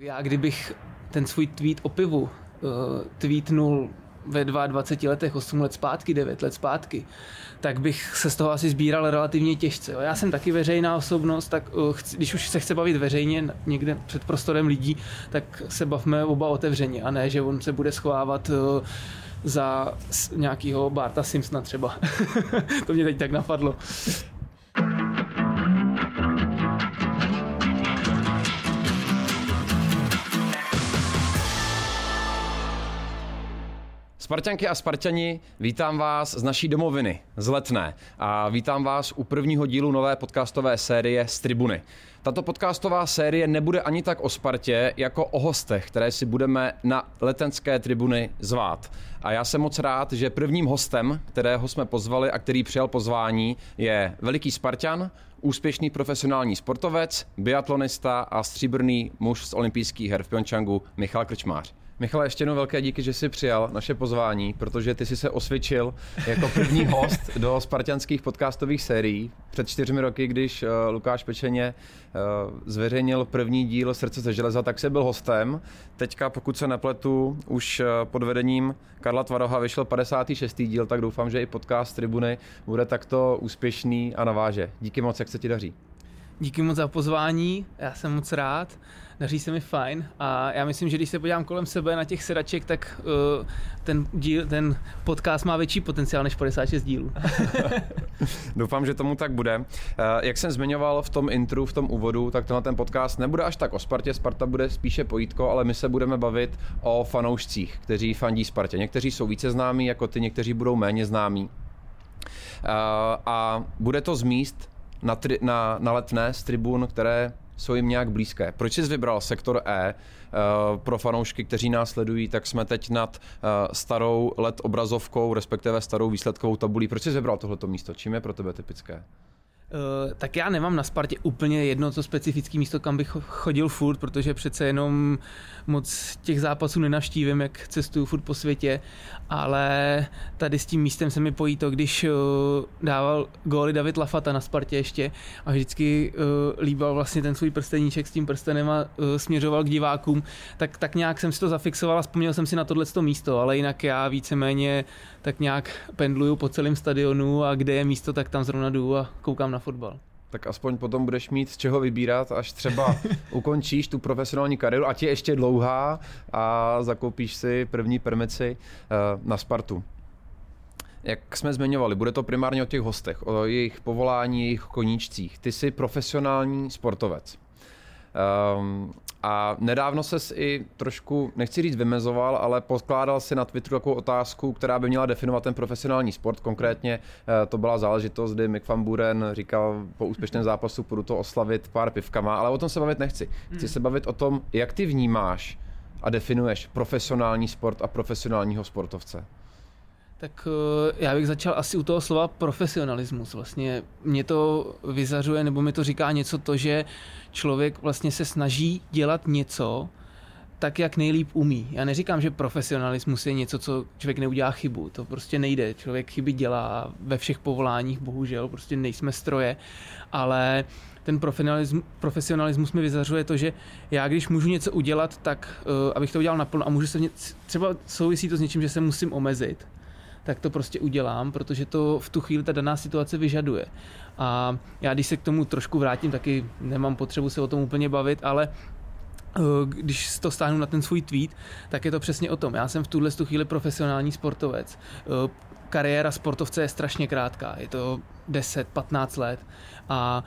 Já kdybych ten svůj tweet o pivu uh, tweetnul ve 22 letech, 8 let zpátky, 9 let zpátky, tak bych se z toho asi sbíral relativně těžce. Já jsem taky veřejná osobnost, tak uh, chci, když už se chce bavit veřejně někde před prostorem lidí, tak se bavme oba otevřeně a ne, že on se bude schovávat uh, za nějakého Barta Simpsona třeba. to mě teď tak napadlo. Spartanky a Spartani, vítám vás z naší domoviny, z Letné. A vítám vás u prvního dílu nové podcastové série z Tribuny. Tato podcastová série nebude ani tak o Spartě, jako o hostech, které si budeme na letenské tribuny zvát. A já jsem moc rád, že prvním hostem, kterého jsme pozvali a který přijal pozvání, je veliký Spartan, úspěšný profesionální sportovec, biatlonista a stříbrný muž z olympijských her v Pyeongchangu Michal Krčmář. Michal, ještě jednou velké díky, že jsi přijal naše pozvání, protože ty jsi se osvědčil jako první host do spartianských podcastových sérií. Před čtyřmi roky, když uh, Lukáš Pečeně uh, zveřejnil první díl Srdce ze železa, tak se byl hostem. Teďka, pokud se nepletu, už uh, pod vedením Karla Tvaroha vyšel 56. díl, tak doufám, že i podcast Tribuny bude takto úspěšný a naváže. Díky moc, jak se ti daří. Díky moc za pozvání, já jsem moc rád, daří se mi fajn a já myslím, že když se podívám kolem sebe na těch sedaček, tak uh, ten, díl, ten podcast má větší potenciál než 56 dílů. Doufám, že tomu tak bude. Uh, jak jsem zmiňoval v tom intru, v tom úvodu, tak tenhle ten podcast nebude až tak o Spartě, Sparta bude spíše pojítko, ale my se budeme bavit o fanoušcích, kteří fandí Spartě. Někteří jsou více známí jako ty, někteří budou méně známí. Uh, a bude to z míst, na, tri, na, na letné z tribun, které jsou jim nějak blízké. Proč jsi vybral sektor E? Uh, pro fanoušky, kteří nás sledují, tak jsme teď nad uh, starou LED obrazovkou, respektive starou výsledkovou tabulí. Proč jsi vybral tohleto místo? Čím je pro tebe typické? Uh, tak já nemám na Spartě úplně jedno to specifické místo, kam bych chodil furt, protože přece jenom moc těch zápasů nenavštívím, jak cestuju furt po světě, ale tady s tím místem se mi pojí to, když uh, dával góly David Lafata na Spartě ještě a vždycky uh, líbal vlastně ten svůj prsteníček s tím prstenem a směřoval k divákům, tak, tak nějak jsem si to zafixoval a vzpomněl jsem si na tohle místo, ale jinak já víceméně tak nějak pendluju po celém stadionu a kde je místo, tak tam zrovna jdu a koukám na na fotbal. Tak aspoň potom budeš mít z čeho vybírat, až třeba ukončíš tu profesionální kariéru, ať je ještě dlouhá a zakoupíš si první permici eh, na Spartu. Jak jsme zmiňovali, bude to primárně o těch hostech, o jejich povolání, jejich koníčcích. Ty jsi profesionální sportovec. Um, a nedávno se i trošku, nechci říct vymezoval, ale poskládal si na Twitteru takovou otázku, která by měla definovat ten profesionální sport. Konkrétně eh, to byla záležitost, kdy Mick Van Buren říkal po úspěšném zápasu, půjdu to oslavit pár pivkama, ale o tom se bavit nechci. Chci hmm. se bavit o tom, jak ty vnímáš a definuješ profesionální sport a profesionálního sportovce. Tak eh, já bych začal asi u toho slova profesionalismus. Vlastně mě to vyzařuje, nebo mi to říká něco to, že člověk vlastně se snaží dělat něco, tak, jak nejlíp umí. Já neříkám, že profesionalismus je něco, co člověk neudělá chybu. To prostě nejde. Člověk chyby dělá ve všech povoláních, bohužel, prostě nejsme stroje, ale ten profesionalismus, profesionalismus mi vyzařuje to, že já když můžu něco udělat, tak uh, abych to udělal naplno a můžu se třeba souvisí to s něčím, že se musím omezit, tak to prostě udělám, protože to v tu chvíli ta daná situace vyžaduje. A já když se k tomu trošku vrátím, taky nemám potřebu se o tom úplně bavit, ale eh, když to stáhnu na ten svůj tweet, tak je to přesně o tom. Já jsem v tuhle chvíli profesionální sportovec. Eh, kariéra sportovce je strašně krátká, je to 10-15 let a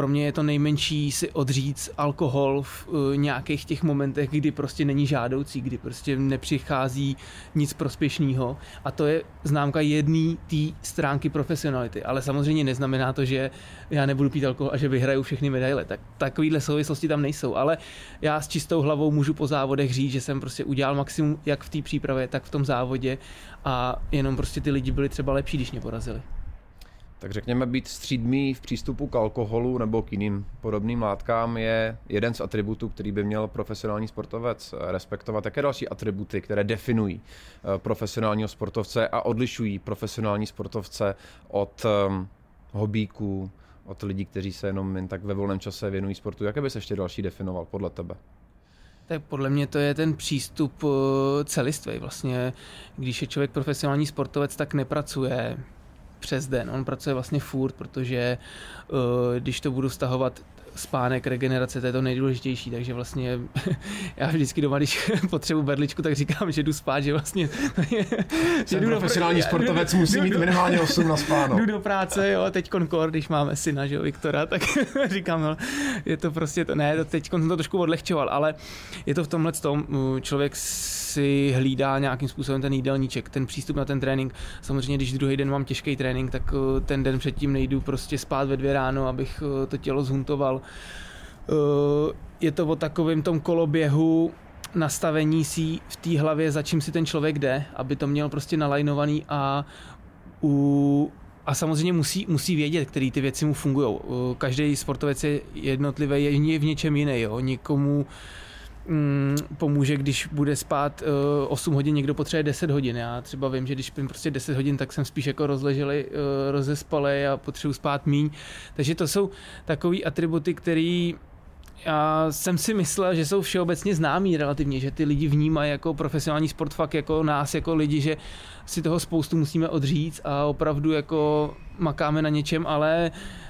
pro mě je to nejmenší si odříct alkohol v uh, nějakých těch momentech, kdy prostě není žádoucí, kdy prostě nepřichází nic prospěšného. A to je známka jedné té stránky profesionality. Ale samozřejmě neznamená to, že já nebudu pít alkohol a že vyhraju všechny medaile. Tak, takovýhle souvislosti tam nejsou. Ale já s čistou hlavou můžu po závodech říct, že jsem prostě udělal maximum jak v té přípravě, tak v tom závodě a jenom prostě ty lidi byli třeba lepší, když mě porazili. Tak řekněme, být střídmý v přístupu k alkoholu nebo k jiným podobným látkám je jeden z atributů, který by měl profesionální sportovec respektovat. Jaké další atributy, které definují eh, profesionálního sportovce a odlišují profesionální sportovce od um, hobíků, od lidí, kteří se jenom jen tak ve volném čase věnují sportu? Jaké by se ještě další definoval podle tebe? Tak podle mě to je ten přístup eh, celistvý. Vlastně, když je člověk profesionální sportovec, tak nepracuje přes den. On pracuje vlastně furt, protože eh, když to budu vztahovat spánek, regenerace, to je to nejdůležitější, takže vlastně já vždycky doma, když potřebuji berličku, tak říkám, že jdu spát, že vlastně... že jdu profesionální do, sportovec, musí jdu, mít minimálně 8 na spáno. Jdu do práce, jo, teď konkor, když máme syna, že jo, Viktora, tak říkám, no, je to prostě, to, ne, teď jsem to trošku odlehčoval, ale je to v tomhle tom, člověk si hlídá nějakým způsobem ten jídelníček, ten přístup na ten trénink. Samozřejmě, když druhý den mám těžký trénink, tak ten den předtím nejdu prostě spát ve dvě ráno, abych to tělo zhuntoval. Eh, je to o takovém tom koloběhu, nastavení si v té hlavě, za čím si ten člověk jde, aby to měl prostě nalajnovaný a u, a samozřejmě musí, musí vědět, které ty věci mu fungují. Každý sportovec je jednotlivý, je v něčem jiný. Jo. Nikomu mm, pomůže, když bude spát uh, 8 hodin, někdo potřebuje 10 hodin. Já třeba vím, že když spím prostě 10 hodin, tak jsem spíš jako rozleželi, uh, rozespalý a potřebuji spát míň. Takže to jsou takové atributy, které já jsem si myslel, že jsou všeobecně známí relativně, že ty lidi vnímají jako profesionální sport fakt jako nás, jako lidi, že si toho spoustu musíme odříct a opravdu jako makáme na něčem, ale uh, Eh,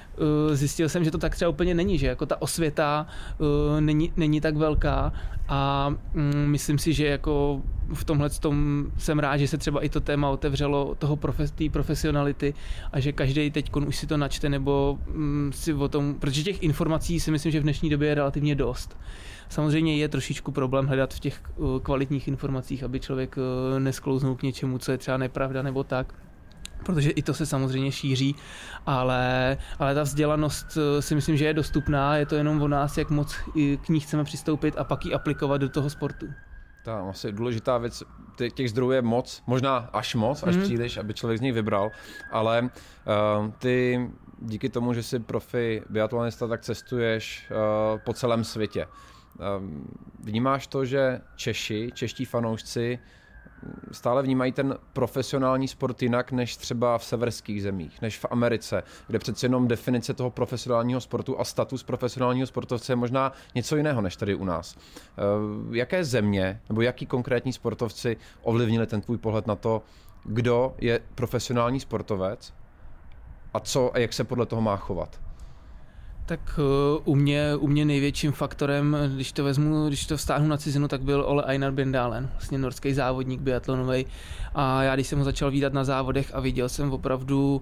zjistil jsem, že to tak třeba úplně není, že jako ta osvěta eh, není, není tak velká a mm, myslím si, že jako v tomhle tom jsem rád, že se třeba i to téma otevřelo toho profes, profesionality a že každý teď už si to načte nebo mm, si o tom, protože těch informací si myslím, že v dnešní době je relativně dost. Samozřejmě je trošičku problém hledat v těch eh, kvalitních informacích, aby člověk nesklouznul k něčemu, co je třeba nepravda nebo tak protože i to se samozřejmě šíří, ale, ale ta vzdělanost eh, si myslím, že je dostupná, je to jenom o nás, jak moc k ní chceme přistoupit a pak ji aplikovat do toho sportu. Ta asi důležitá věc, těch zdrojů je moc, možná až moc, až mm. příliš, aby člověk z nich vybral, ale uh, ty díky tomu, že jsi profi biatlonista, tak cestuješ uh, po celém světě. Uh, vnímáš to, že Češi, čeští fanoušci stále vnímají ten profesionální sport jinak než třeba v severských zemích, než v Americe, kde přece jenom definice toho profesionálního sportu a status profesionálního sportovce je možná něco jiného než tady u nás. Eh, jaké země nebo jaký konkrétní sportovci ovlivnili ten tvůj pohled na to, kdo je profesionální sportovec a co a jak se podle toho má chovat? Tak eh, u mě, u mě největším faktorem, když to vezmu, když to vztáhnu na cizinu, tak byl Ole Einar Bendalen, vlastně norský závodník biatlonový. A já když jsem ho začal výdat na závodech a viděl jsem opravdu,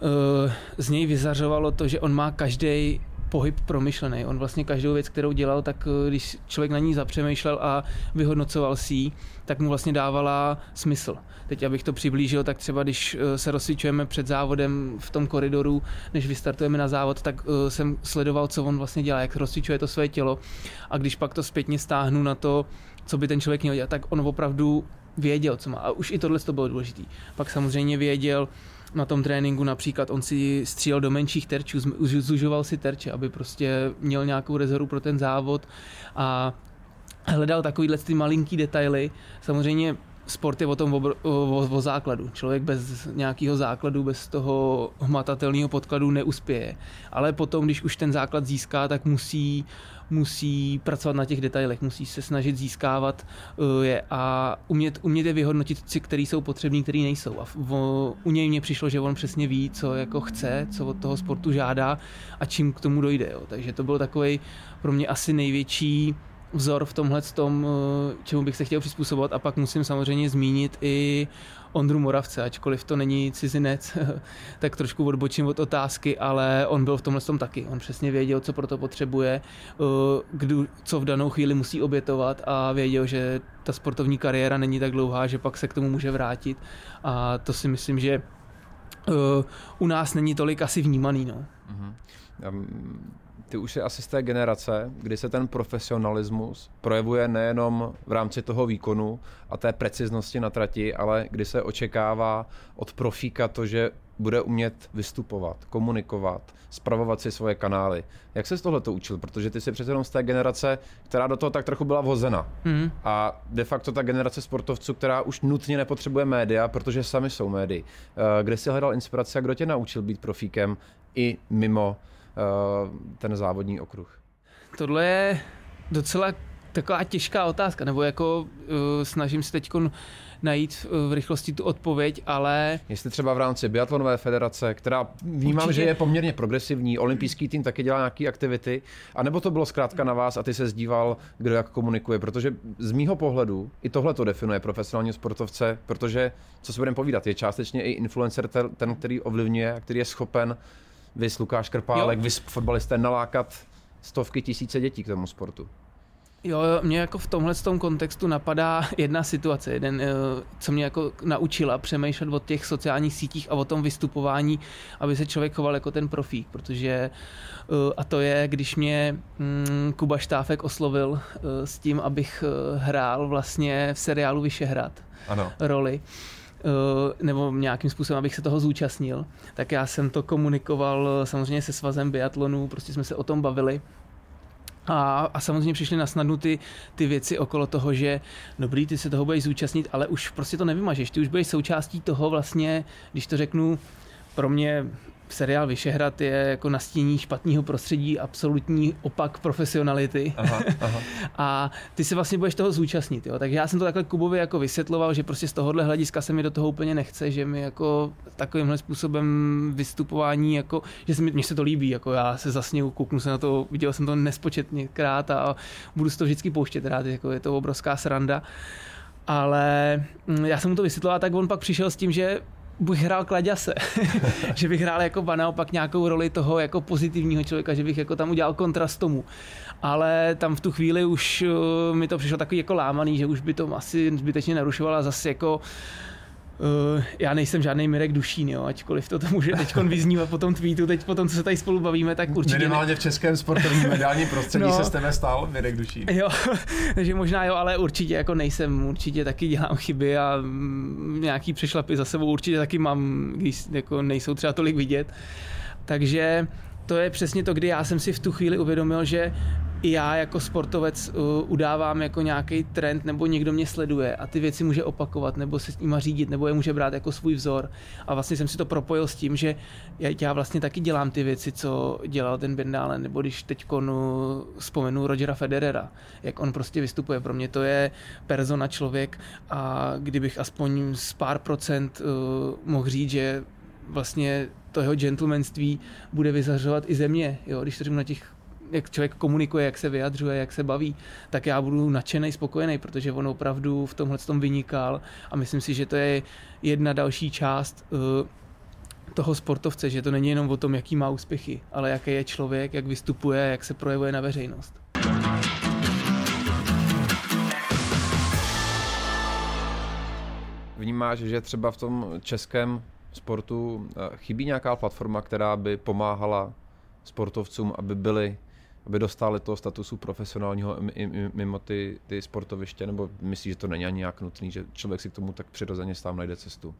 uh, z něj vyzařovalo to, že on má každý pohyb promyšlený. On vlastně každou věc, kterou dělal, tak eh, když člověk na ní zapřemýšlel a vyhodnocoval si ji, tak mu vlastně dávala smysl. Teď, abych to přiblížil, tak třeba když eh, se rozsvičujeme před závodem v tom koridoru, než vystartujeme na závod, tak eh, jsem sledoval, co on vlastně dělá, jak rozcvičuje to své tělo. A když pak to zpětně stáhnu na to, co by ten člověk měl dělat, tak on opravdu věděl, co má. A už i tohle to bylo důležité. Pak samozřejmě věděl, na tom tréninku například on si střílel do menších terčů, zužoval si terče, aby prostě měl nějakou rezervu pro ten závod a hledal takovýhle ty malinký detaily. Samozřejmě sport je o tom o, o, o základu. Člověk bez nějakého základu, bez toho hmatatelného podkladu neuspěje. Ale potom, když už ten základ získá, tak musí musí pracovat na těch detailech, musí se snažit získávat uh, je a umět, umět je vyhodnotit, které jsou potřebné, které nejsou. A v, u něj mě přišlo, že on přesně ví, co jako chce, co od toho sportu žádá a čím k tomu dojde. Jo. Takže to byl takový pro mě asi největší vzor v tomhle tom, uh, čemu bych se chtěl přizpůsobovat a pak musím samozřejmě zmínit i Ondru Moravce, ačkoliv to není cizinec, tak trošku odbočím od otázky, ale on byl v tomhle tom taky. On přesně věděl, co pro to potřebuje, eh, kdo, co v danou chvíli musí obětovat a věděl, že ta sportovní kariéra není tak dlouhá, že pak se k tomu může vrátit a to si myslím, že eh, u nás není tolik asi vnímaný. No. Uh-huh ty už je asi z té generace, kdy se ten profesionalismus projevuje nejenom v rámci toho výkonu a té preciznosti na trati, ale kdy se očekává od profíka to, že bude umět vystupovat, komunikovat, spravovat si svoje kanály. Jak se z tohle to učil? Protože ty jsi přece jenom z té generace, která do toho tak trochu byla vhozena. Mm. A de facto ta generace sportovců, která už nutně nepotřebuje média, protože sami jsou médii. Eh, kde jsi hledal inspiraci a kdo tě naučil být profíkem i mimo ten závodní okruh. Tohle je docela taková těžká otázka, nebo jako uh, snažím se teď najít v rychlosti tu odpověď, ale... Jestli třeba v rámci biatlonové federace, která vnímám, Určitě. že je poměrně progresivní, olympijský tým taky dělá nějaké aktivity, anebo to bylo zkrátka na vás a ty se zdíval, kdo jak komunikuje, protože z mýho pohledu i tohle to definuje profesionální sportovce, protože, co si budeme povídat, je částečně i influencer ten, který ovlivňuje a který je schopen vys Lukáš Krpálek, vys fotbalisté nalákat stovky tisíce dětí k tomu sportu. Jo, mě jako v tomhle tom kontextu napadá jedna situace, jeden, eh, co mě jako naučila přemýšlet o těch sociálních sítích a o tom vystupování, aby se člověk choval jako ten profík, protože eh, a to je, když mě mm, Kuba Štáfek oslovil eh, s tím, abych hrál vlastně v seriálu Vyšehrad ano. roli nebo nějakým způsobem, abych se toho zúčastnil, tak já jsem to komunikoval samozřejmě se svazem biatlonu, prostě jsme se o tom bavili a, a samozřejmě přišly na snadnu ty, ty věci okolo toho, že dobrý, ty se toho budeš zúčastnit, ale už prostě to nevymažeš. Ty už budeš součástí toho vlastně, když to řeknu, pro mě seriál Vyšehrad je jako nastíní špatného prostředí absolutní opak profesionality. Aha, aha. a ty se vlastně budeš toho zúčastnit. Jo? Takže já jsem to takhle Kubovi jako vysvětloval, že prostě z tohohle hlediska se mi do toho úplně nechce, že mi jako takovýmhle způsobem vystupování, jako, že se mi, mně se to líbí, jako já se zasněju, kouknu se na to, viděl jsem to nespočetněkrát a budu si to vždycky pouštět rád, jako je to obrovská sranda ale mm, já jsem mu to vysvětloval, tak on pak přišel s tím, že bych hrál kladěse, že bych hrál jako naopak nějakou roli toho jako pozitivního člověka, že bych jako tam udělal kontrast tomu. Ale tam v tu chvíli už uh, mi to přišlo takový jako lámaný, že už by to asi zbytečně narušovalo a zase jako uh, Uh, já nejsem žádný Mirek Dušín, jo, ačkoliv to může teď vyznívat po tom tweetu, teď po tom, co se tady spolu bavíme, tak určitě... Minimálně ne... v českém sportovním mediálním prostředí no, se z tebe stal Mirek Dušín. Jo, takže možná jo, ale určitě jako nejsem, určitě taky dělám chyby a mm, nějaký přešlapy za sebou určitě taky mám, když jako nejsou třeba tolik vidět. Takže to je přesně to, kdy já jsem si v tu chvíli uvědomil, že i já jako sportovec uh, udávám jako nějaký trend, nebo někdo mě sleduje a ty věci může opakovat, nebo se s nima řídit, nebo je může brát jako svůj vzor. A vlastně jsem si to propojil s tím, že já, vlastně taky dělám ty věci, co dělal ten Bendalen, nebo když teď vzpomenu Rogera Federera, jak on prostě vystupuje. Pro mě to je persona člověk a kdybych aspoň z pár procent uh, mohl říct, že vlastně to jeho gentlemanství bude vyzařovat i země, jo, když to řeknu na těch jak člověk komunikuje, jak se vyjadřuje, jak se baví, tak já budu nadšený, spokojený, protože on opravdu v tomhle tom vynikal a myslím si, že to je jedna další část uh, toho sportovce, že to není jenom o tom, jaký má úspěchy, ale jaký je člověk, jak vystupuje, jak se projevuje na veřejnost. Vnímáš, že třeba v tom českém sportu eh, chybí nějaká platforma, která by pomáhala sportovcům, aby byli aby dostali toho statusu profesionálního mimo ty, ty sportoviště, nebo myslíš, že to není ani nějak nutný, že člověk si k tomu tak přirozeně sám najde cestu?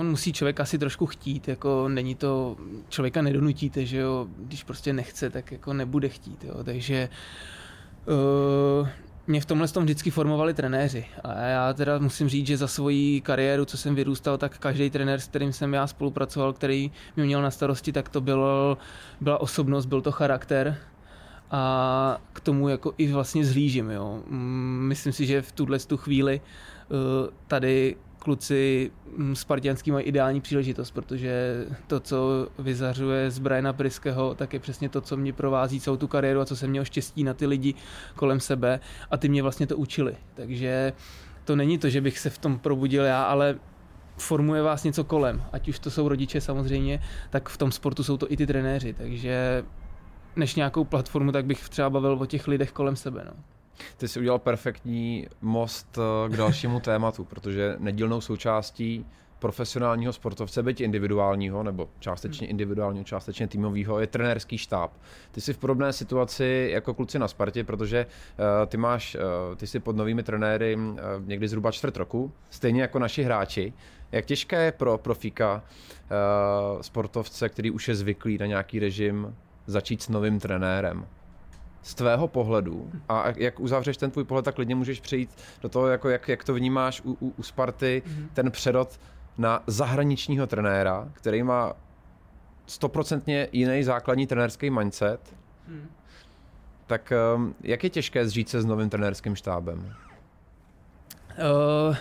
On musí člověk asi trošku chtít, jako není to, člověka nedonutíte, že jo, když prostě nechce, tak jako nebude chtít, jo, takže uh, mě v tomhle tom vždycky formovali trenéři. A já teda musím říct, že za svoji kariéru, co jsem vyrůstal, tak každý trenér, s kterým jsem já spolupracoval, který mě měl na starosti, tak to bylo, byla osobnost, byl to charakter a k tomu jako i vlastně zhlížím. Jo. Mm, myslím si, že v tuhle tu chvíli uh, tady kluci mm, Spartianský mají ideální příležitost, protože to, co vyzařuje z Briana Priského, tak je přesně to, co mě provází celou tu kariéru a co jsem měl štěstí na ty lidi kolem sebe a ty mě vlastně to učili. Takže to není to, že bych se v tom probudil já, ale formuje vás něco kolem, ať už to jsou rodiče samozřejmě, tak v tom sportu jsou to i ty trenéři, takže než nějakou platformu, tak bych třeba bavil o těch lidech kolem sebe. No. Ty jsi udělal perfektní most eh, k dalšímu tématu, protože nedílnou součástí profesionálního sportovce, byť individuálního, nebo částečně hmm. individuálního, částečně týmového, je trenérský štáb. Ty jsi v podobné situaci jako kluci na Spartě, protože uh, ty máš, uh, ty jsi pod novými trenéry uh, někdy zhruba čtvrt roku, stejně jako naši hráči. Jak těžké je pro profíka sportovce, který už je zvyklý na nějaký režim, začít s novým trenérem? z tvého pohledu a jak uzavřeš ten tvůj pohled, tak klidně můžeš přejít do toho, jako jak, jak to vnímáš u, u, u Sparty, mm-hmm. ten přerod na zahraničního trenéra, který má stoprocentně jiný základní trenérský mindset. Mm. Tak um, jak je těžké zžít se s novým trenérským štábem? Uh,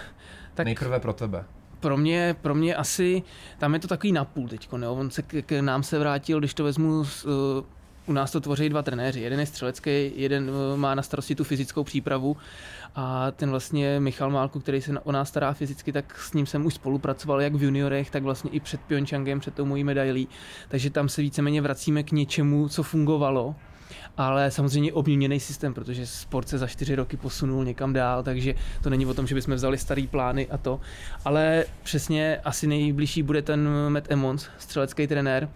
tak Nejprve pro tebe. Pro mě, pro mě asi, tam je to takový napůl teď. On se k, k nám se vrátil, když to vezmu, uh, u nás to tvoří dva trenéři. Jeden je střelecký, jeden uh, má na starosti tu fyzickou přípravu a ten vlastně Michal Málku, který se o nás stará fyzicky, tak s ním jsem už spolupracoval jak v juniorech, tak vlastně i před Pyeongchangem, před tou mojí medailí. Takže tam se víceméně vracíme k něčemu, co fungovalo ale samozřejmě obměněný systém, protože sport se za čtyři roky posunul někam dál, takže to není o tom, že bychom vzali starý plány a to. Ale přesně asi nejbližší bude ten Matt Emmons, střelecký trenér,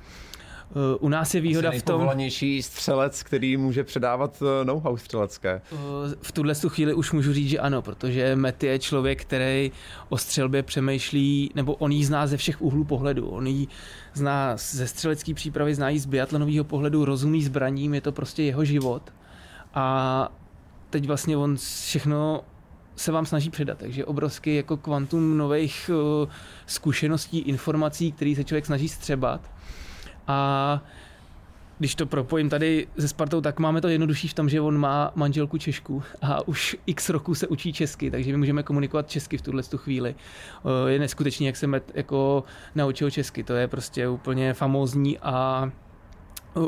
u nás je výhoda v tom... střelec, který může předávat eh, know-how střelecké. V tuhle chvíli už můžu říct, že ano, protože Met je člověk, který o střelbě přemýšlí, nebo on ji zná ze všech úhlů pohledu. On ji zná ze střelecké přípravy, zná z biatlonového pohledu, rozumí zbraním, je to prostě jeho život. A teď vlastně on všechno se vám snaží předat. Takže obrovský jako kvantum nových eh, zkušeností, informací, které se člověk snaží střebat. A když to propojím tady se Spartou, tak máme to jednodušší v tom, že on má manželku Češku a už x roku se učí česky, takže my můžeme komunikovat česky v tuhle tu chvíli. Je neskutečný, jak se met, jako naučil česky, to je prostě úplně famózní a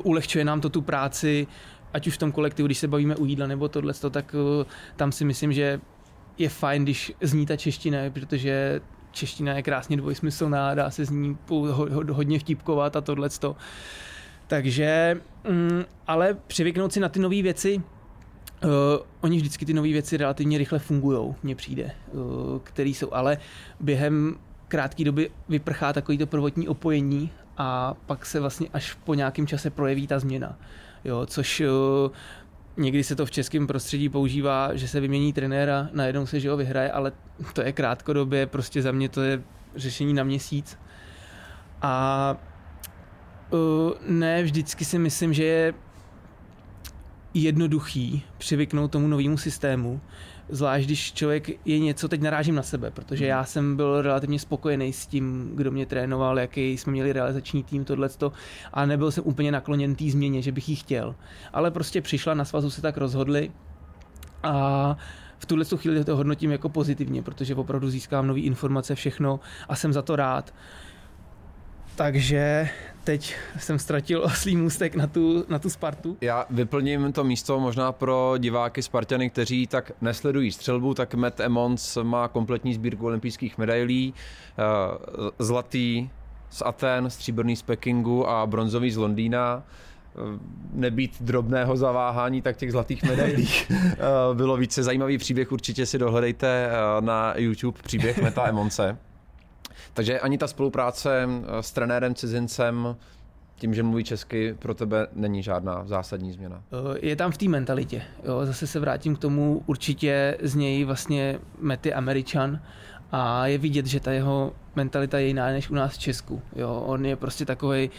ulehčuje nám to tu práci, ať už v tom kolektivu, když se bavíme u jídla nebo tohle, tak tam si myslím, že je fajn, když zní ta čeština, protože čeština je krásně dvojsmyslná, dá se z ní hodně vtipkovat a tohle. Takže, mm, ale přivyknout si na ty nové věci, Uh, oni vždycky ty nové věci relativně rychle fungují, mně přijde, uh, který jsou, ale během krátké doby vyprchá takový to prvotní opojení a pak se vlastně až po nějakém čase projeví ta změna. Jo, což uh, Někdy se to v českém prostředí používá, že se vymění trenéra, najednou se, že ho vyhraje, ale to je krátkodobě, prostě za mě to je řešení na měsíc. A uh, ne vždycky si myslím, že je jednoduchý přivyknout tomu novému systému, zvlášť když člověk je něco, teď narážím na sebe, protože já jsem byl relativně spokojený s tím, kdo mě trénoval, jaký jsme měli realizační tým, tohleto, a nebyl jsem úplně nakloněn té změně, že bych ji chtěl. Ale prostě přišla, na svazu se tak rozhodli a v tuhle chvíli to hodnotím jako pozitivně, protože opravdu získám nové informace, všechno a jsem za to rád. Takže teď jsem ztratil oslý můstek na tu, na tu Spartu. Já vyplním to místo možná pro diváky Spartany, kteří tak nesledují střelbu, tak Matt Emmons má kompletní sbírku olympijských medailí, eh, zlatý z Aten, stříbrný z Pekingu a bronzový z Londýna eh, nebýt drobného zaváhání, tak těch zlatých medailí eh, bylo více zajímavý příběh, určitě si dohledejte na YouTube příběh Meta Emonce. Takže ani ta spolupráce eh, s trenérem cizincem tím, že mluví česky, pro tebe není žádná zásadní změna. Eh, je tam v té mentalitě. Jo. Zase se vrátím k tomu, určitě z něj vlastně mety Američan a je vidět, že ta jeho mentalita je jiná než u nás v Česku. Jo. On je prostě takový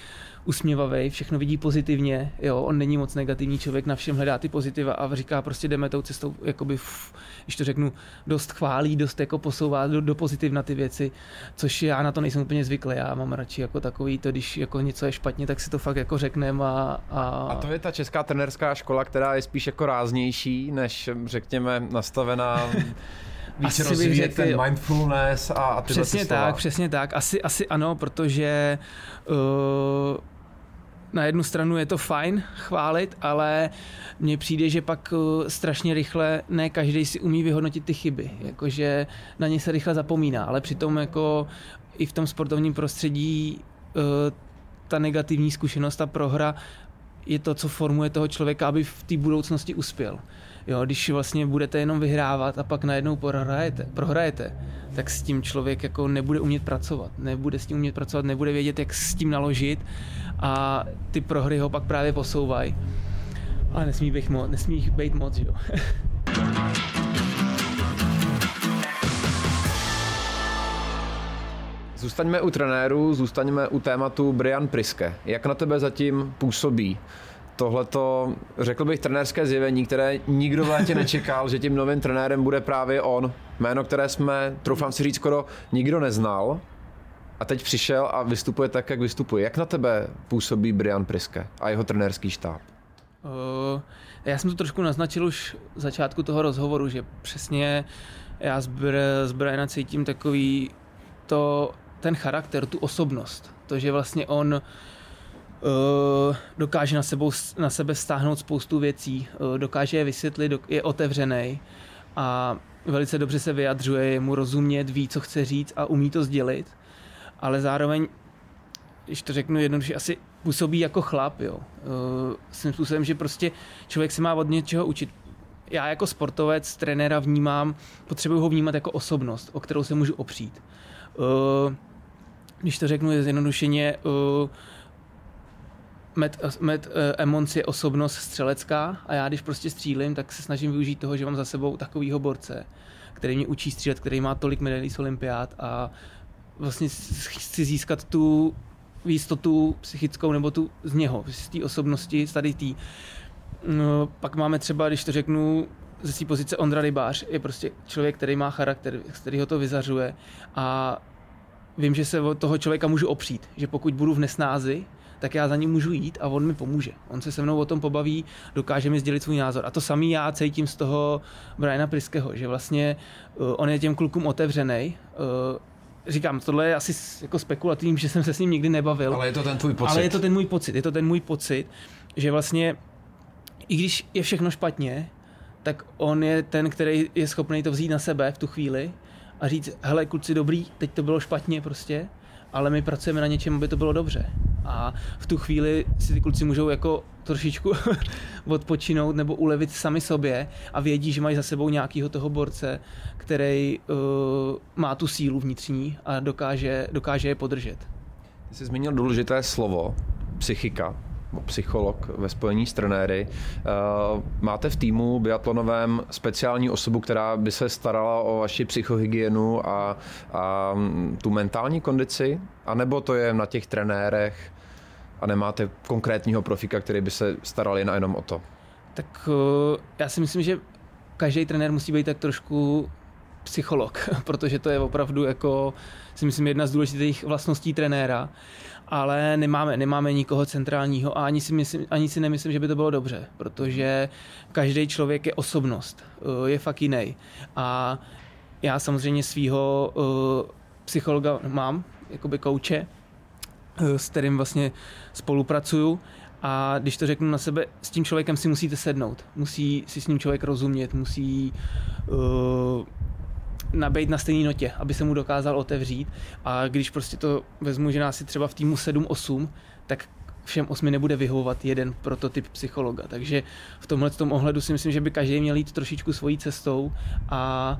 usměvavý, všechno vidí pozitivně, jo, on není moc negativní člověk, na všem hledá ty pozitiva a říká prostě jdeme tou cestou, jakoby, když to řeknu, dost chválí, dost jako posouvá do, do pozitivna ty věci, což já na to nejsem úplně zvyklý, já mám radši jako takový to, když jako něco je špatně, tak si to fakt jako řekneme a, a... A to je ta česká trenerská škola, která je spíš jako ráznější, než řekněme nastavená víc rozvíjet ten mindfulness a, a tyhle Přesně tak, přesně tak. Asi, asi ano, protože uh, na jednu stranu je to fajn chválit, ale mně přijde, že pak uh, strašně rychle ne každý si umí vyhodnotit ty chyby, jakože na ně se rychle zapomíná, ale přitom jako i v tom sportovním prostředí uh, ta negativní zkušenost, ta prohra je to, co formuje toho člověka, aby v té budoucnosti uspěl. Jo, když vlastně budete jenom vyhrávat a pak najednou prohrajete, prohrajete, tak s tím člověk jako nebude umět pracovat. Nebude s tím umět pracovat, nebude vědět, jak s tím naložit a ty prohry ho pak právě posouvají. Ale nesmí být moc, nesmí jich být moc, jo. Zůstaňme u trenérů, zůstaňme u tématu Brian Priske. Jak na tebe zatím působí? Tohleto, řekl bych, trenérské zjevení, které nikdo v létě nečekal, že tím novým trenérem bude právě on. Jméno, které jsme, troufám si říct, skoro nikdo neznal. A teď přišel a vystupuje tak, jak vystupuje. Jak na tebe působí Brian Priske a jeho trenérský štáb? Uh, já jsem to trošku naznačil už v začátku toho rozhovoru, že přesně já z, Br- z Briana cítím takový to, ten charakter, tu osobnost. To, že vlastně on uh, dokáže na, sebou, na sebe stáhnout spoustu věcí, uh, dokáže je vysvětlit, je otevřený a velice dobře se vyjadřuje, je mu rozumět, ví, co chce říct a umí to sdělit, ale zároveň, když to řeknu jednoduše, asi působí jako chlap, jo. Uh, s tím způsobem, že prostě člověk se má od něčeho učit. Já jako sportovec, trenéra vnímám, potřebuji ho vnímat jako osobnost, o kterou se můžu opřít. Když to řeknu zjednodušeně, Met, met uh, Emons je osobnost střelecká a já když prostě střílím, tak se snažím využít toho, že mám za sebou takovýho borce, který mě učí střílet, který má tolik medailí z olympiád a vlastně chci získat tu jistotu psychickou nebo tu z něho, z té osobnosti, z tady tý. No, pak máme třeba, když to řeknu, ze své pozice Ondra Rybář je prostě člověk, který má charakter, z kterého to vyzařuje a vím, že se od toho člověka můžu opřít, že pokud budu v nesnázi, tak já za ním můžu jít a on mi pomůže. On se se mnou o tom pobaví, dokáže mi sdělit svůj názor. A to samý já cítím z toho Briana Priskeho, že vlastně uh, on je těm klukům otevřený, uh, říkám, tohle je asi jako spekulativní, že jsem se s ním nikdy nebavil. Ale je to ten tvůj pocit. Ale je to ten můj pocit, je to ten můj pocit, že vlastně i když je všechno špatně, tak on je ten, který je schopný to vzít na sebe v tu chvíli a říct, hele kluci dobrý, teď to bylo špatně prostě, ale my pracujeme na něčem, aby to bylo dobře. A v tu chvíli si ty kluci můžou jako trošičku odpočinout nebo ulevit sami sobě a vědí, že mají za sebou nějakého toho borce, který uh, má tu sílu vnitřní a dokáže, dokáže je podržet. Ty jsi zmínil důležité slovo, psychika psycholog ve spojení s trenéry. Eh, máte v týmu biatlonovém speciální osobu, která by se starala o vaši psychohygienu a, a tu mentální kondici? A nebo to je na těch trenérech a nemáte konkrétního profika, který by se staral jen a jenom o to? Tak eh, já si myslím, že každý trenér musí být tak trošku psycholog, protože to je opravdu jako si myslím jedna z důležitých vlastností trenéra ale nemáme, nemáme nikoho centrálního a ani si, myslím, ani si nemyslím, že by to bylo dobře, protože každý člověk je osobnost, eh, je fakt jiný. A já samozřejmě svého uh, psychologa mám, jakoby kouče, s kterým vlastně spolupracuju a když to řeknu na sebe, s tím člověkem si musíte sednout. Musí si s ním člověk rozumět, musí uh, nabejt na stejné notě, aby se mu dokázal otevřít. A když prostě to vezmu, že nás je třeba v týmu 7-8, tak všem osmi nebude vyhovovat jeden prototyp psychologa. Takže v tomhle tom ohledu si myslím, že by každý měl jít trošičku svojí cestou a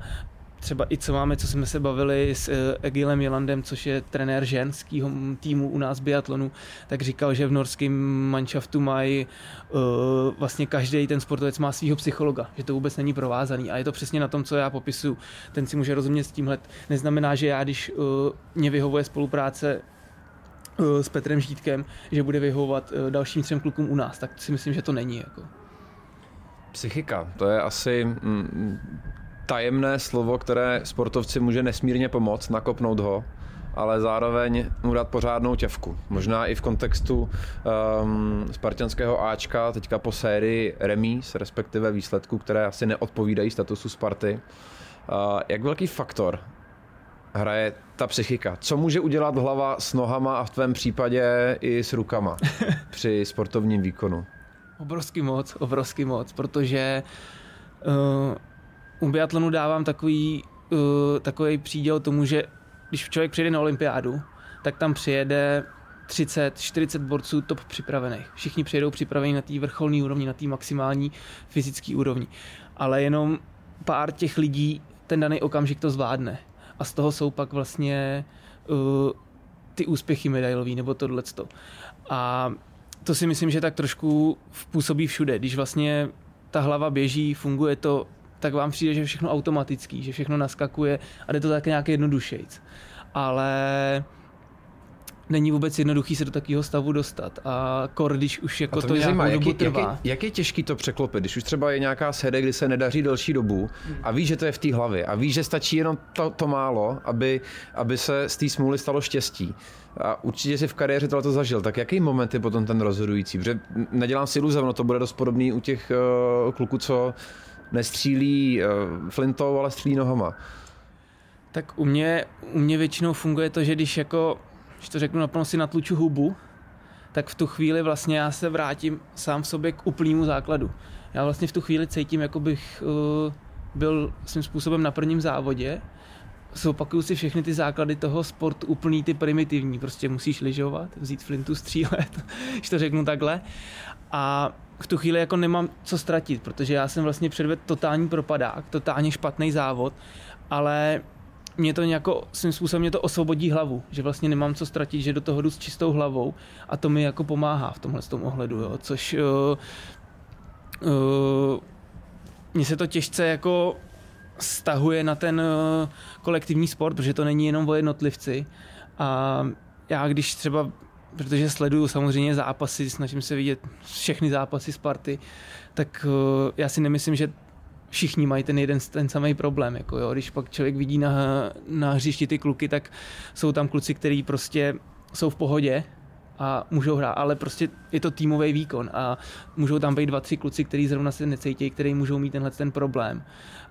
třeba i co máme, co jsme se bavili s eh, Egilem Jelandem, což je trenér ženského týmu u nás biatlonu, tak říkal, že v norském manšaftu mají uh, vlastně každý ten sportovec má svého psychologa, že to vůbec není provázaný a je to přesně na tom, co já popisu. Ten si může rozumět s tímhle. Neznamená, že já, když uh, mě vyhovuje spolupráce s Petrem Žítkem, že bude vyhovovat dalším třem klukům u nás, tak si myslím, že to není. Jako. Psychika, to je asi mm, tajemné slovo, které sportovci může nesmírně pomoct, nakopnout ho, ale zároveň mu dát pořádnou těvku. Možná i v kontextu um, spartianského Ačka, teďka po sérii remíz, respektive výsledků, které asi neodpovídají statusu Sparty. Uh, jak velký faktor hraje ta psychika? Co může udělat hlava s nohama a v tvém případě i s rukama při sportovním výkonu? Obrovský moc, obrovský moc, protože uh, u biatlonu dávám takový, uh, takový příděl tomu, že když člověk přijede na olympiádu, tak tam přijede 30, 40 borců top připravených. Všichni přijedou připraveni na té vrcholné úrovni, na té maximální fyzické úrovni. Ale jenom pár těch lidí ten daný okamžik to zvládne. A z toho jsou pak vlastně uh, ty úspěchy medailový nebo tohleto. A to si myslím, že tak trošku působí všude. Když vlastně ta hlava běží, funguje to tak vám přijde, že všechno automatický, že všechno naskakuje a jde to tak nějak jednodušejc. Ale není vůbec jednoduchý se do takového stavu dostat. A kor, když už jako A to, to, nějakou zajímá, dobu jak, je, jak, trvá. je, jak je těžký to překlopit, když už třeba je nějaká série, kdy se nedaří delší dobu a víš, že to je v té hlavě a víš, že stačí jenom to, to málo, aby, aby se z té smůly stalo štěstí. A určitě si v kariéře tohle to zažil. Tak jaký moment je potom ten rozhodující? Protože nedělám si iluze, no to bude dost podobný u těch uh, kluků, co nestřílí uh, flintou, ale střílí nohama. Tak u mě, u mě většinou funguje to, že když jako, když to řeknu naplno si natluču hubu, tak v tu chvíli vlastně já se vrátím sám v sobě k úplnému základu. Já vlastně v tu chvíli cítím, jako bych uh, byl svým způsobem na prvním závodě, zopakuju si všechny ty základy toho sportu, úplný ty primitivní, prostě musíš lyžovat, vzít flintu, střílet, když to řeknu takhle. A v tu chvíli jako nemám co ztratit, protože já jsem vlastně předvedl totální propadák, totálně špatný závod, ale mě to nějako, svým způsobem mě to osvobodí hlavu, že vlastně nemám co ztratit, že do toho jdu s čistou hlavou a to mi jako pomáhá v tomhle tom ohledu, jo, což uh, uh, mně se to těžce jako stahuje na ten uh, kolektivní sport, protože to není jenom o jednotlivci a já když třeba protože sleduju samozřejmě zápasy, snažím se vidět všechny zápasy Sparty, tak uh, já si nemyslím, že všichni mají ten jeden ten samý problém. Jako jo. Když pak člověk vidí na, na hřišti ty kluky, tak jsou tam kluci, kteří prostě jsou v pohodě a můžou hrát, ale prostě je to týmový výkon a můžou tam být dva, tři kluci, kteří zrovna se necítí, kteří můžou mít tenhle ten problém.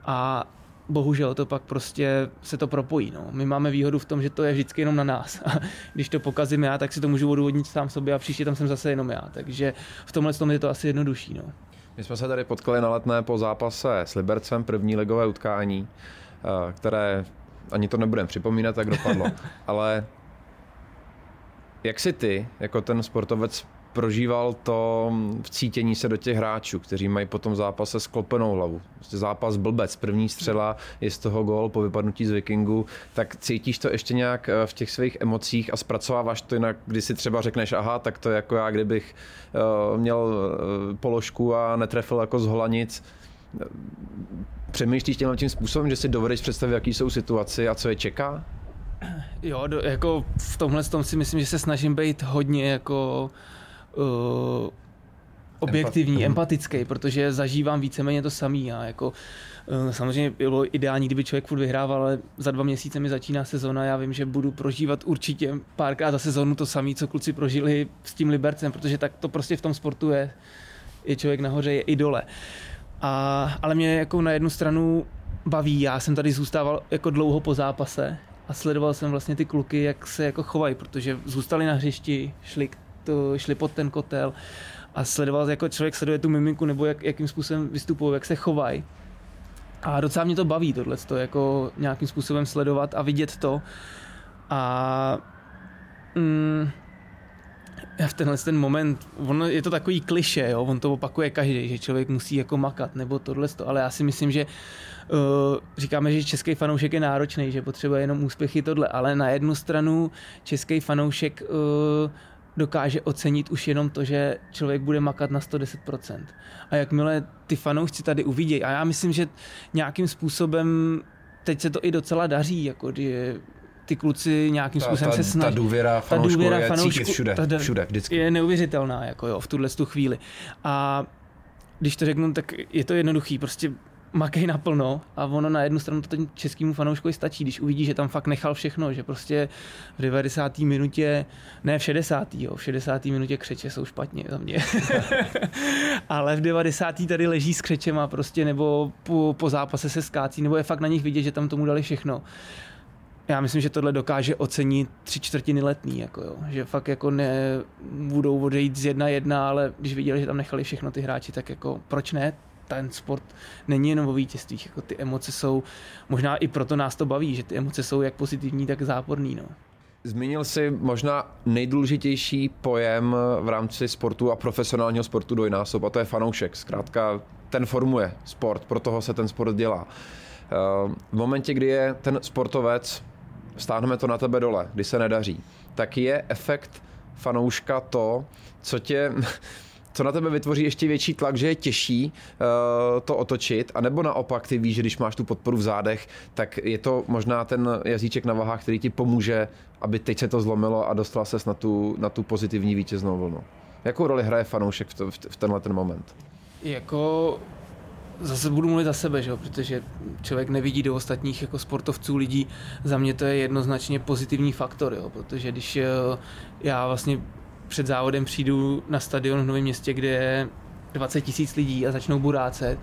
A bohužel to pak prostě se to propojí. No. My máme výhodu v tom, že to je vždycky jenom na nás. A když to pokazím já, tak si to můžu odůvodnit sám sobě a příště tam jsem zase jenom já. Takže v tomhle tom je to asi jednodušší. No. My jsme se tady potkali na letné po zápase s Libercem, první ligové utkání, eh, které ani to nebudem připomínat, jak dopadlo, ale jak si ty, jako ten sportovec, prožíval to vcítění se do těch hráčů, kteří mají potom zápase sklopenou hlavu. Prostě zápas blbec, první střela, je z toho gol po vypadnutí z Vikingu, tak cítíš to ještě nějak v těch svých emocích a zpracováváš to jinak, kdy si třeba řekneš, aha, tak to je jako já, kdybych měl položku a netrefil jako z holanic. Přemýšlíš tím tím způsobem, že si dovedeš představit, jaký jsou situaci a co je čeká? Jo, do, jako v tomhle tom si myslím, že se snažím být hodně jako uh, objektivní, Empat- empatický, protože zažívám víceméně to samý. A jako, uh, samozřejmě bylo ideální, kdyby člověk furt vyhrával, ale za dva měsíce mi začíná sezona. Já vím, že budu prožívat určitě párkrát za sezonu to samé, co kluci prožili s tím Libercem, protože tak to prostě v tom sportu je. Je člověk nahoře, je i dole. A, ale mě jako na jednu stranu baví, já jsem tady zůstával jako dlouho po zápase a sledoval jsem vlastně ty kluky, jak se jako chovají, protože zůstali na hřišti, šli to, šli pod ten kotel a sledoval, jako člověk sleduje tu miminku nebo jak, jakým způsobem vystupují, jak se chovají. A docela mě to baví tohle, to jako nějakým způsobem sledovat a vidět to. A mm, v tenhle ten moment, on je to takový kliše, jo? on to opakuje každý, že člověk musí jako makat nebo tohle, ale já si myslím, že uh, říkáme, že český fanoušek je náročný, že potřebuje jenom úspěchy tohle, ale na jednu stranu český fanoušek uh, dokáže ocenit už jenom to, že člověk bude makat na 110%. A jakmile ty fanoušci tady uvidějí, a já myslím, že nějakým způsobem teď se to i docela daří, jako kdy ty kluci nějakým ta, způsobem ta, se snaží. Ta důvěra fanoušku ta důvěra je fanoušku, cítit všude, ta, všude, vždycky. Je neuvěřitelná, jako jo, v tuhle tu chvíli. A když to řeknu, tak je to jednoduchý, prostě makej naplno a ono na jednu stranu to ten českému fanouškovi stačí, když uvidí, že tam fakt nechal všechno, že prostě v 90. minutě, ne v 60. Jo, v 60. minutě křeče jsou špatně za mě. Ale v 90. tady leží s křečema prostě nebo po, po zápase se skácí, nebo je fakt na nich vidět, že tam tomu dali všechno. Já myslím, že tohle dokáže ocenit tři čtvrtiny letní, jako jo. že fakt jako ne budou odejít z jedna jedna, ale když viděli, že tam nechali všechno ty hráči, tak jako proč ne? ten sport není jenom o vítězstvích, jako ty emoce jsou, možná i proto nás to baví, že ty emoce jsou jak pozitivní, tak záporný. No. Zmínil si možná nejdůležitější pojem v rámci sportu a profesionálního sportu dvojnásob a to je fanoušek. Zkrátka ten formuje sport, pro toho se ten sport dělá. Eh, v momentě, kdy je ten sportovec, stáhneme to na tebe dole, kdy se nedaří, tak je efekt fanouška to, co tě co na tebe vytvoří ještě větší tlak, že je těžší uh, to otočit, anebo naopak ty víš, že když máš tu podporu v zádech, tak je to možná ten jazyček na vahách, který ti pomůže, aby teď se to zlomilo a dostala ses na tu, na tu pozitivní vítěznou vlnu. Jakou roli hraje fanoušek v, to, v tenhle ten moment? Jako zase budu mluvit za sebe, že jo? protože člověk nevidí do ostatních jako sportovců lidí. Za mě to je jednoznačně pozitivní faktor, jo? protože když eh, já vlastně před závodem přijdu na stadion v Novém městě, kde je 20 tisíc lidí a začnou burácet,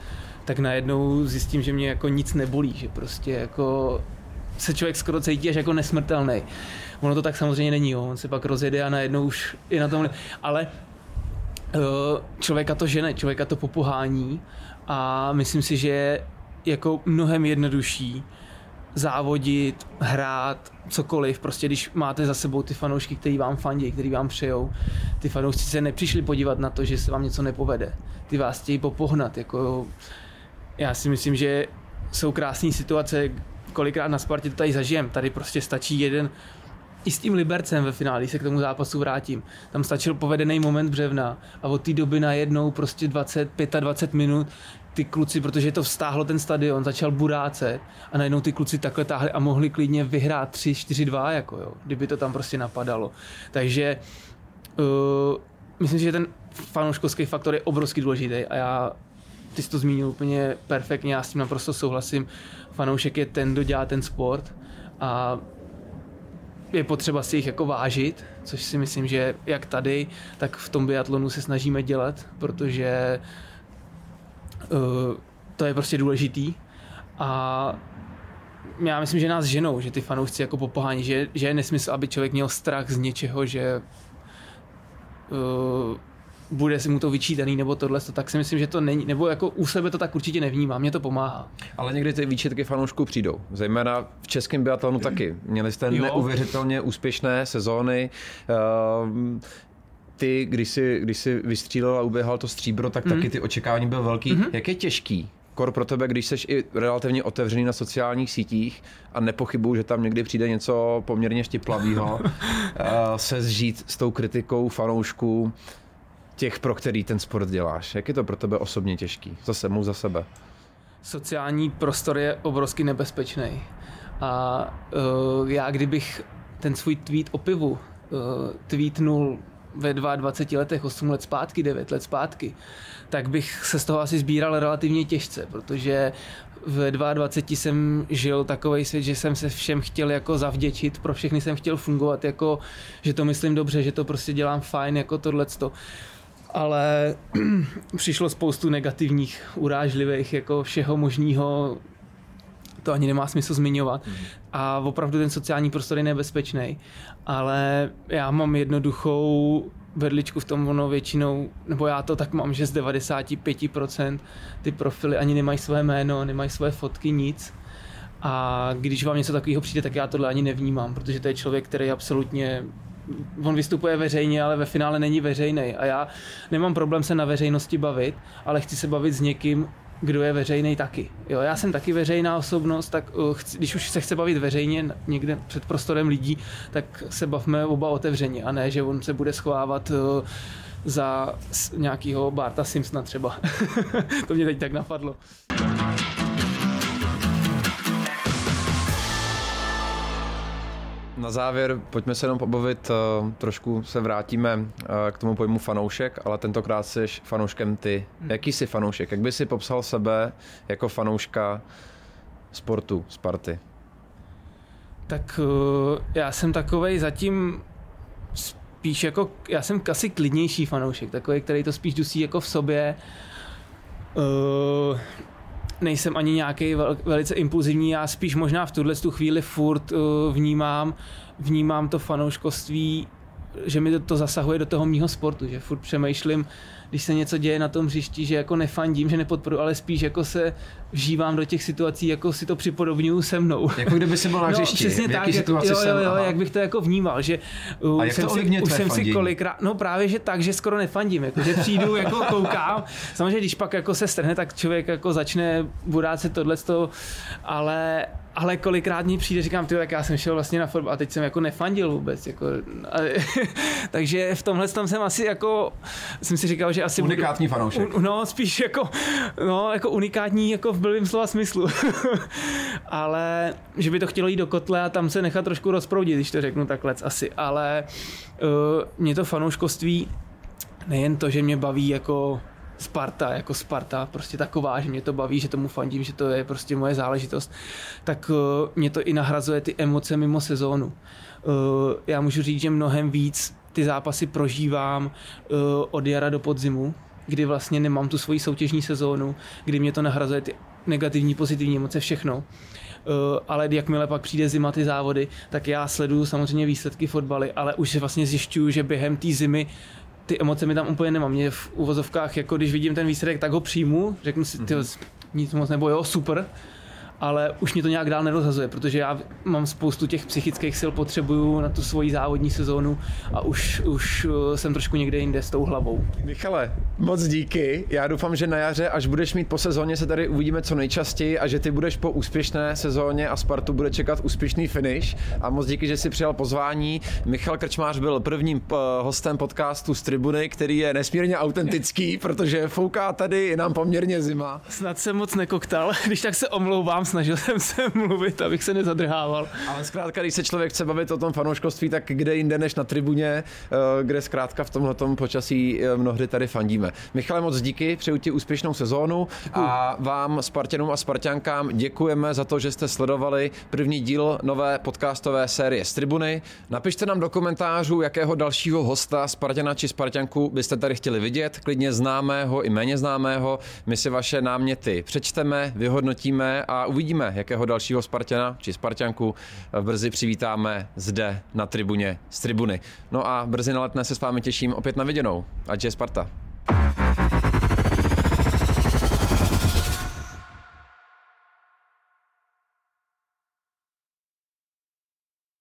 tak najednou zjistím, že mě jako nic nebolí, že prostě jako se člověk skoro cítí až jako nesmrtelný. Ono to tak samozřejmě není, jo. on se pak rozjede a najednou už je na tom, ale uh, člověka to žene, člověka to popohání a myslím si, že je jako mnohem jednodušší závodit, hrát, cokoliv, prostě když máte za sebou ty fanoušky, kteří vám fandí, kteří vám přejou, ty fanoušci se nepřišli podívat na to, že se vám něco nepovede. Ty vás chtějí popohnat, jako. Já si myslím, že jsou krásné situace, kolikrát na Spartě to tady zažijem, tady prostě stačí jeden i s tím Libercem ve finále, se k tomu zápasu vrátím. Tam stačil povedený moment břevna a od té doby najednou prostě 20, 25 minut ty kluci, protože to vstáhlo ten stadion, začal buráce a najednou ty kluci takhle táhli a mohli klidně vyhrát 3-4-2, jako jo, kdyby to tam prostě napadalo. Takže uh, myslím že ten fanouškovský faktor je obrovský důležitý a já ty jsi to zmínil úplně perfektně, já s tím naprosto souhlasím. Fanoušek je ten, kdo dělá ten sport a je potřeba si jich jako vážit, což si myslím, že jak tady, tak v tom biatlonu se snažíme dělat, protože uh, to je prostě důležitý. A já myslím, že nás ženou, že ty fanoušci jako popohání, že, že je nesmysl, aby člověk měl strach z něčeho, že uh, bude si mu to vyčítaný nebo tohle, tak si myslím, že to není, nebo jako u sebe to tak určitě nevnímá, mě to pomáhá. Ale někdy ty výčitky fanoušků přijdou, zejména v českém biatlonu taky. Měli jste jo. neuvěřitelně úspěšné sezóny. Uh, ty, když jsi, když jsi vystřílel a uběhal to stříbro, tak mm. taky ty očekávání byl velký. Mm-hmm. Jak je těžký kor pro tebe, když jsi i relativně otevřený na sociálních sítích a nepochybuju, že tam někdy přijde něco poměrně štiplavého, se zžít s tou kritikou fanoušků, těch, pro který ten sport děláš? Jak je to pro tebe osobně těžký? Zase mu za sebe. Sociální prostor je obrovsky nebezpečný. A uh, já kdybych ten svůj tweet o pivu uh, tweetnul ve 22 letech, 8 let zpátky, 9 let zpátky, tak bych se z toho asi sbíral relativně těžce, protože v 22 jsem žil takový svět, že jsem se všem chtěl jako zavděčit, pro všechny jsem chtěl fungovat jako, že to myslím dobře, že to prostě dělám fajn, jako tohleto ale přišlo spoustu negativních, urážlivých, jako všeho možného, to ani nemá smysl zmiňovat. Mm. A opravdu ten sociální prostor je nebezpečný. Ale já mám jednoduchou vedličku v tom, ono většinou, nebo já to tak mám, že z 95% ty profily ani nemají své jméno, nemají své fotky, nic. A když vám něco takového přijde, tak já tohle ani nevnímám, protože to je člověk, který absolutně on vystupuje veřejně, ale ve finále není veřejný. A já nemám problém se na veřejnosti bavit, ale chci se bavit s někým, kdo je veřejný taky. Jo, já jsem taky veřejná osobnost, tak uh, chci, když už se chce bavit veřejně někde před prostorem lidí, tak se bavme oba otevřeně a ne, že on se bude schovávat uh, za nějakého Barta Simpsona třeba. to mě teď tak napadlo. Na závěr pojďme se jenom pobavit, eh, trošku se vrátíme eh, k tomu pojmu fanoušek, ale tentokrát jsi fanouškem ty. Hmm. Jaký jsi fanoušek? Jak by si popsal sebe jako fanouška sportu, Sparty? Tak eh, já jsem takovej zatím spíš jako, já jsem asi klidnější fanoušek, takový, který to spíš dusí jako v sobě nejsem ani nějaký vel, velice impulzivní, já spíš možná v tuhle tu chvíli furt uh, vnímám, vnímám to fanouškovství, že mi to, to zasahuje do toho mýho sportu, že furt přemýšlím, když se něco děje na tom hřišti, že jako nefandím, že nepodporu, ale spíš jako se vžívám do těch situací, jako si to připodobňuju se mnou. Jako kdyby si byl na no, hřišti. No, přesně v tak, situaci jo, jo, jo, jsem, jak bych to jako vnímal, že uh, jak jsem, to si, už jsem si kolikrát, no právě, že tak, že skoro nefandím, jako, že přijdu, jako koukám, samozřejmě, když pak jako se strhne, tak člověk jako začne budát se tohle, ale ale kolikrát mi přijde, říkám, ty, tak já jsem šel vlastně na fotbal a teď jsem jako nefandil vůbec. Jako, a, takže v tomhle tom jsem asi jako, jsem si říkal, že asi Unikátní budu, fanoušek. No, spíš jako, no, jako unikátní jako v blbým slova smyslu. ale že by to chtělo jít do kotle a tam se nechat trošku rozproudit, když to řeknu takhle asi. Ale uh, mě to fanouškovství nejen to, že mě baví jako Sparta, jako Sparta, prostě taková, že mě to baví, že tomu fandím, že to je prostě moje záležitost, tak uh, mě to i nahrazuje ty emoce mimo sezónu. Uh, já můžu říct, že mnohem víc ty zápasy prožívám uh, od jara do podzimu, kdy vlastně nemám tu svoji soutěžní sezónu, kdy mě to nahrazuje ty negativní, pozitivní emoce, všechno. Ale jakmile pak přijde zima, ty závody, tak já sleduju samozřejmě výsledky fotbaly, ale už vlastně zjišťuju, že během té zimy ty emoce mi tam úplně nemám. Mě v uvozovkách, jako když vidím ten výsledek, tak ho přijmu, řeknu si, ty mm-hmm. nic moc nebo jo, super, ale už mě to nějak dál nerozhazuje, protože já mám spoustu těch psychických sil, potřebuju na tu svoji závodní sezónu a už, už uh, jsem trošku někde jinde s tou hlavou. Michale, moc díky. Já doufám, že na jaře, až budeš mít po sezóně, se tady uvidíme co nejčastěji a že ty budeš po úspěšné sezóně a Spartu bude čekat úspěšný finish. A moc díky, že jsi přijal pozvání. Michal Krčmář byl prvním uh, hostem podcastu z Tribuny, který je nesmírně autentický, protože fouká tady, je nám poměrně zima. Snad jsem moc nekoktal, když tak se omlouvám, snažil jsem se mluvit, abych se nezadrhával. Ale zkrátka, když se člověk chce bavit o tom fanouškovství, tak kde jinde než na tribuně, eh, kde zkrátka v tomhle počasí eh, mnohdy tady fandíme. Michale, moc díky, přeju ti úspěšnou sezónu Děkuju. a vám, Spartanům a Spartiankám, děkujeme za to, že jste sledovali první díl nové podcastové série z Tribuny. Napište nám do komentářů, jakého dalšího hosta, Spartana či Spartianku byste tady chtěli vidět, klidně známého i méně známého. My si vaše náměty přečteme, vyhodnotíme a uvidíme, uvidíme, jakého dalšího Spartana či Spartanku brzy přivítáme zde na tribuně z tribuny. No a brzy na letné se s vámi těším opět na viděnou. Ať je Sparta.